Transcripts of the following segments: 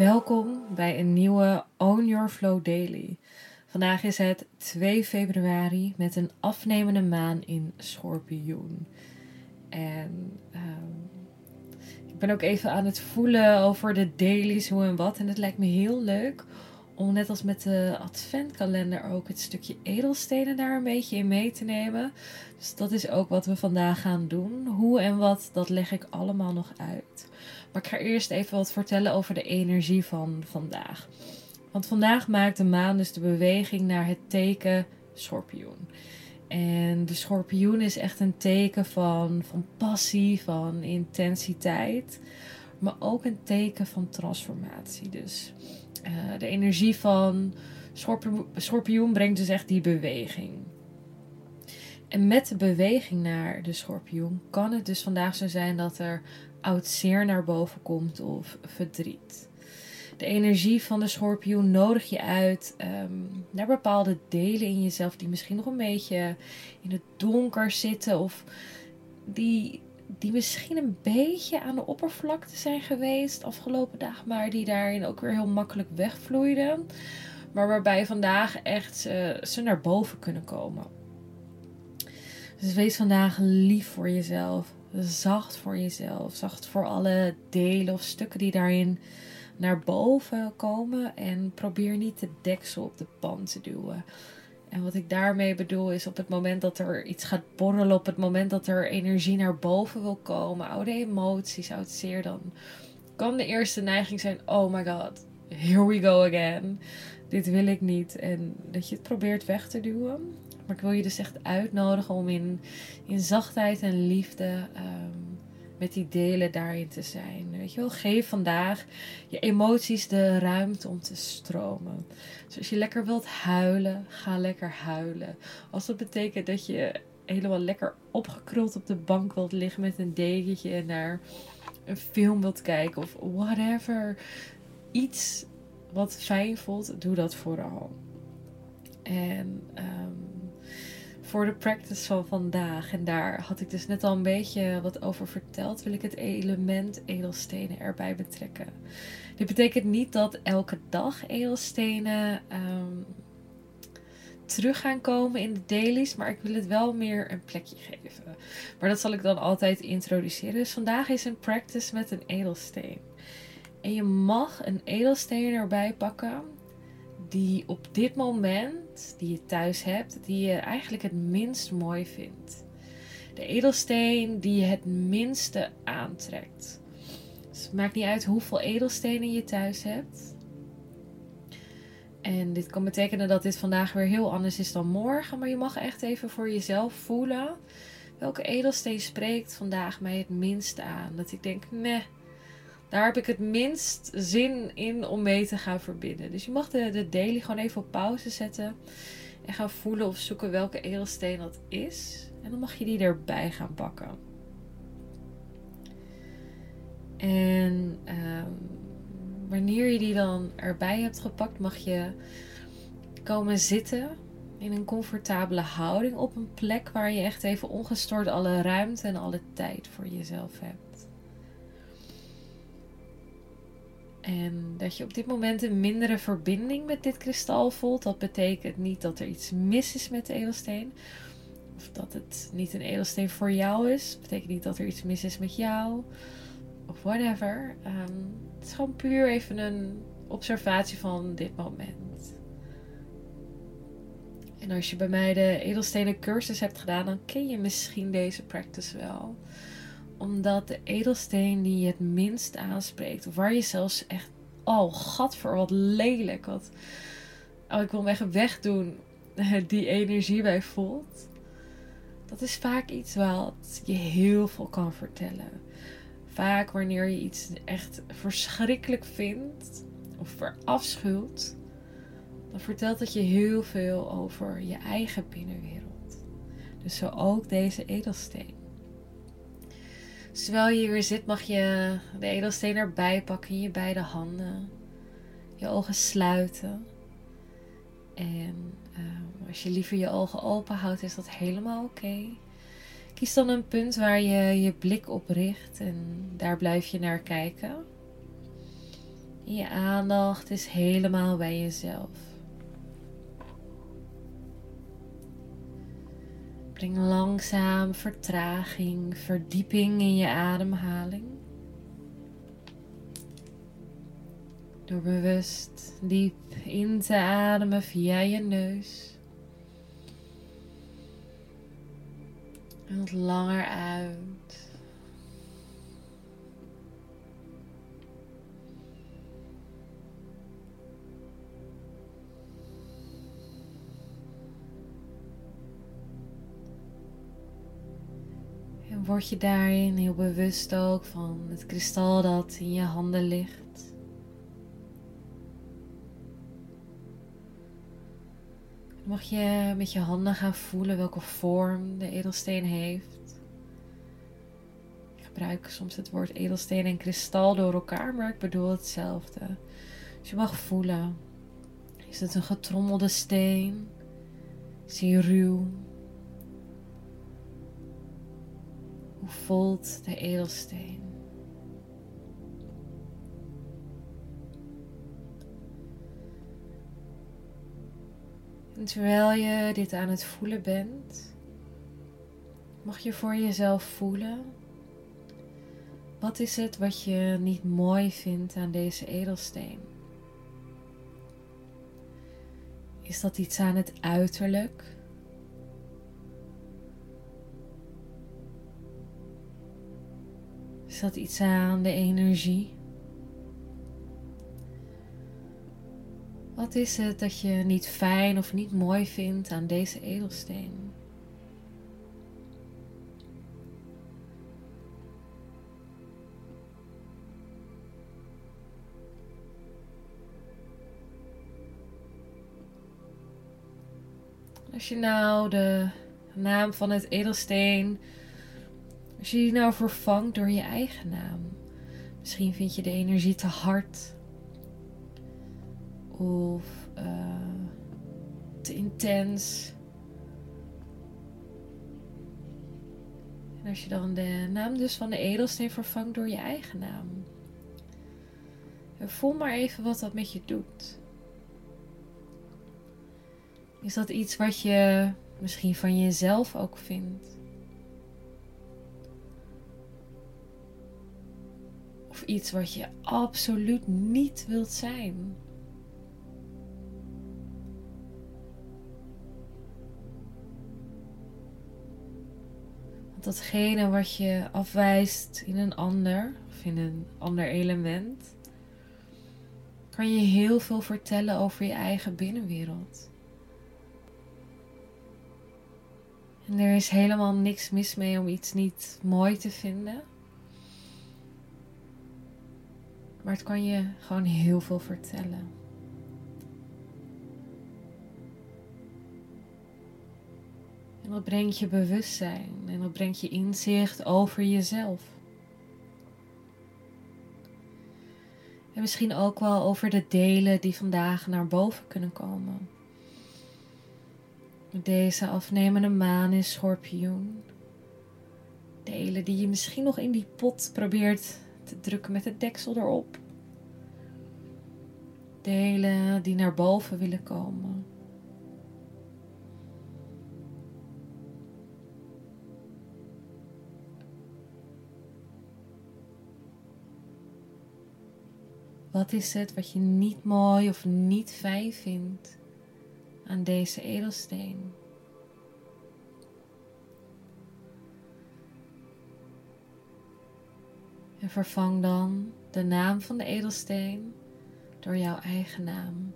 Welkom bij een nieuwe Own Your Flow Daily. Vandaag is het 2 februari met een afnemende maan in Schorpioen. En ehm, ik ben ook even aan het voelen over de dailies, hoe en wat. En het lijkt me heel leuk om net als met de adventkalender ook het stukje edelstenen daar een beetje in mee te nemen. Dus dat is ook wat we vandaag gaan doen. Hoe en wat, dat leg ik allemaal nog uit. Maar ik ga eerst even wat vertellen over de energie van vandaag. Want vandaag maakt de maan dus de beweging naar het teken schorpioen. En de schorpioen is echt een teken van, van passie, van intensiteit. Maar ook een teken van transformatie. Dus uh, de energie van schorpioen brengt dus echt die beweging. En met de beweging naar de schorpioen kan het dus vandaag zo zijn dat er oud zeer naar boven komt of verdriet. De energie van de schorpioen nodig je uit um, naar bepaalde delen in jezelf die misschien nog een beetje in het donker zitten of die, die misschien een beetje aan de oppervlakte zijn geweest afgelopen dagen, maar die daarin ook weer heel makkelijk wegvloeiden. Maar waarbij vandaag echt uh, ze naar boven kunnen komen. Dus wees vandaag lief voor jezelf zacht voor jezelf. Zacht voor alle delen of stukken die daarin naar boven komen. En probeer niet de deksel op de pan te duwen. En wat ik daarmee bedoel is op het moment dat er iets gaat borrelen, op het moment dat er energie naar boven wil komen, oude emoties, oud zeer, dan kan de eerste neiging zijn: oh my god, here we go again. Dit wil ik niet. En dat je het probeert weg te duwen. Maar ik wil je dus echt uitnodigen om in, in zachtheid en liefde ehm, met die delen daarin te zijn. Weet je wel, geef vandaag je emoties de ruimte om te stromen. Dus als je lekker wilt huilen, ga lekker huilen. Als dat betekent dat je helemaal lekker opgekruld op de bank wilt liggen met een dekentje en naar een film wilt kijken of whatever. Iets wat fijn voelt, doe dat vooral. En um, voor de practice van vandaag. En daar had ik dus net al een beetje wat over verteld. Wil ik het element edelstenen erbij betrekken. Dit betekent niet dat elke dag edelstenen um, terug gaan komen in de dailies. Maar ik wil het wel meer een plekje geven. Maar dat zal ik dan altijd introduceren. Dus vandaag is een practice met een edelsteen. En je mag een edelsteen erbij pakken die op dit moment, die je thuis hebt, die je eigenlijk het minst mooi vindt. De edelsteen die je het minste aantrekt. Dus het maakt niet uit hoeveel edelstenen je thuis hebt. En dit kan betekenen dat dit vandaag weer heel anders is dan morgen. Maar je mag echt even voor jezelf voelen. Welke edelsteen spreekt vandaag mij het minste aan? Dat ik denk, nee, daar heb ik het minst zin in om mee te gaan verbinden. Dus je mag de, de daily gewoon even op pauze zetten. En gaan voelen of zoeken welke edelsteen dat is. En dan mag je die erbij gaan pakken. En um, wanneer je die dan erbij hebt gepakt, mag je komen zitten in een comfortabele houding op een plek waar je echt even ongestoord alle ruimte en alle tijd voor jezelf hebt. En dat je op dit moment een mindere verbinding met dit kristal voelt. Dat betekent niet dat er iets mis is met de edelsteen. Of dat het niet een edelsteen voor jou is. Dat betekent niet dat er iets mis is met jou. Of whatever. Ehm, het is gewoon puur even een observatie van dit moment. En als je bij mij de edelstenen cursus hebt gedaan, dan ken je misschien deze practice wel omdat de edelsteen die je het minst aanspreekt, of waar je zelfs echt, oh, gat voor wat lelijk, wat, oh, ik wil echt wegdoen, die energie bij voelt. Dat is vaak iets wat je heel veel kan vertellen. Vaak wanneer je iets echt verschrikkelijk vindt of verafschuwt, dan vertelt het je heel veel over je eigen binnenwereld. Dus zo ook deze edelsteen. Terwijl je hier zit, mag je de edelsteen erbij pakken in je beide handen. Je ogen sluiten. En uh, als je liever je ogen open houdt, is dat helemaal oké. Kies dan een punt waar je je blik op richt en daar blijf je naar kijken. je aandacht is helemaal bij jezelf. Langzaam vertraging, verdieping in je ademhaling. Door bewust diep in te ademen via je neus. En wat langer uit. Word je daarin heel bewust ook van het kristal dat in je handen ligt. mag je met je handen gaan voelen welke vorm de edelsteen heeft. Ik gebruik soms het woord edelsteen en kristal door elkaar, maar ik bedoel hetzelfde. Dus je mag voelen. Is het een getrommelde steen? Is hij ruw? Hoe voelt de edelsteen? En terwijl je dit aan het voelen bent, mag je voor jezelf voelen. Wat is het wat je niet mooi vindt aan deze edelsteen? Is dat iets aan het uiterlijk? Dat iets aan de energie? Wat is het dat je niet fijn of niet mooi vindt aan deze edelsteen? Als je nou de naam van het edelsteen, als je die nou vervangt door je eigen naam. Misschien vind je de energie te hard of uh, te intens. En als je dan de naam dus van de edelsteen vervangt door je eigen naam. voel maar even wat dat met je doet. Is dat iets wat je misschien van jezelf ook vindt? Iets wat je absoluut niet wilt zijn? datgene wat je afwijst in een ander of in een ander element, kan je heel veel vertellen over je eigen binnenwereld. En er is helemaal niks mis mee om iets niet mooi te vinden. Maar het kan je gewoon heel veel vertellen. En dat brengt je bewustzijn en dat brengt je inzicht over jezelf. En misschien ook wel over de delen die vandaag naar boven kunnen komen. Deze afnemende maan in schorpioen. Delen die je misschien nog in die pot probeert te drukken met het deksel erop. Delen die naar boven willen komen. Wat is het wat je niet mooi of niet fijn vindt aan deze edelsteen? En vervang dan de naam van de edelsteen door jouw eigen naam.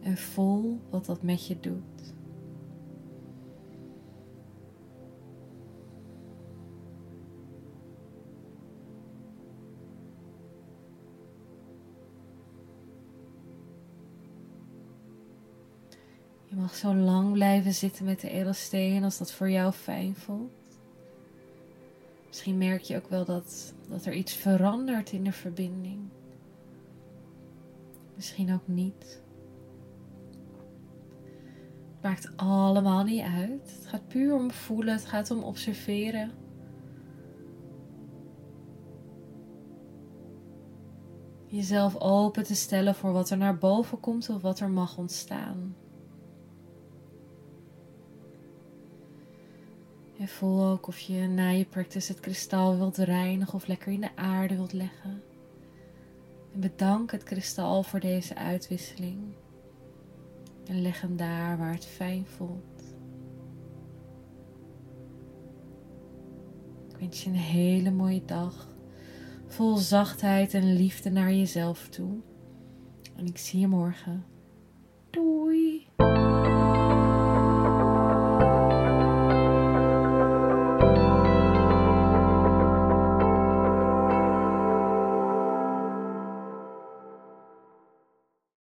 En voel wat dat met je doet. Je mag zo lang blijven zitten met de edelsteen als dat voor jou fijn voelt. Misschien merk je ook wel dat, dat er iets verandert in de verbinding. Misschien ook niet. Het maakt allemaal niet uit. Het gaat puur om voelen, het gaat om observeren. Jezelf open te stellen voor wat er naar boven komt of wat er mag ontstaan. En voel ook of je na je practice het kristal wilt reinigen of lekker in de aarde wilt leggen. En bedank het kristal voor deze uitwisseling. En leg hem daar waar het fijn voelt. Ik wens je een hele mooie dag. Vol zachtheid en liefde naar jezelf toe. En ik zie je morgen. Doei!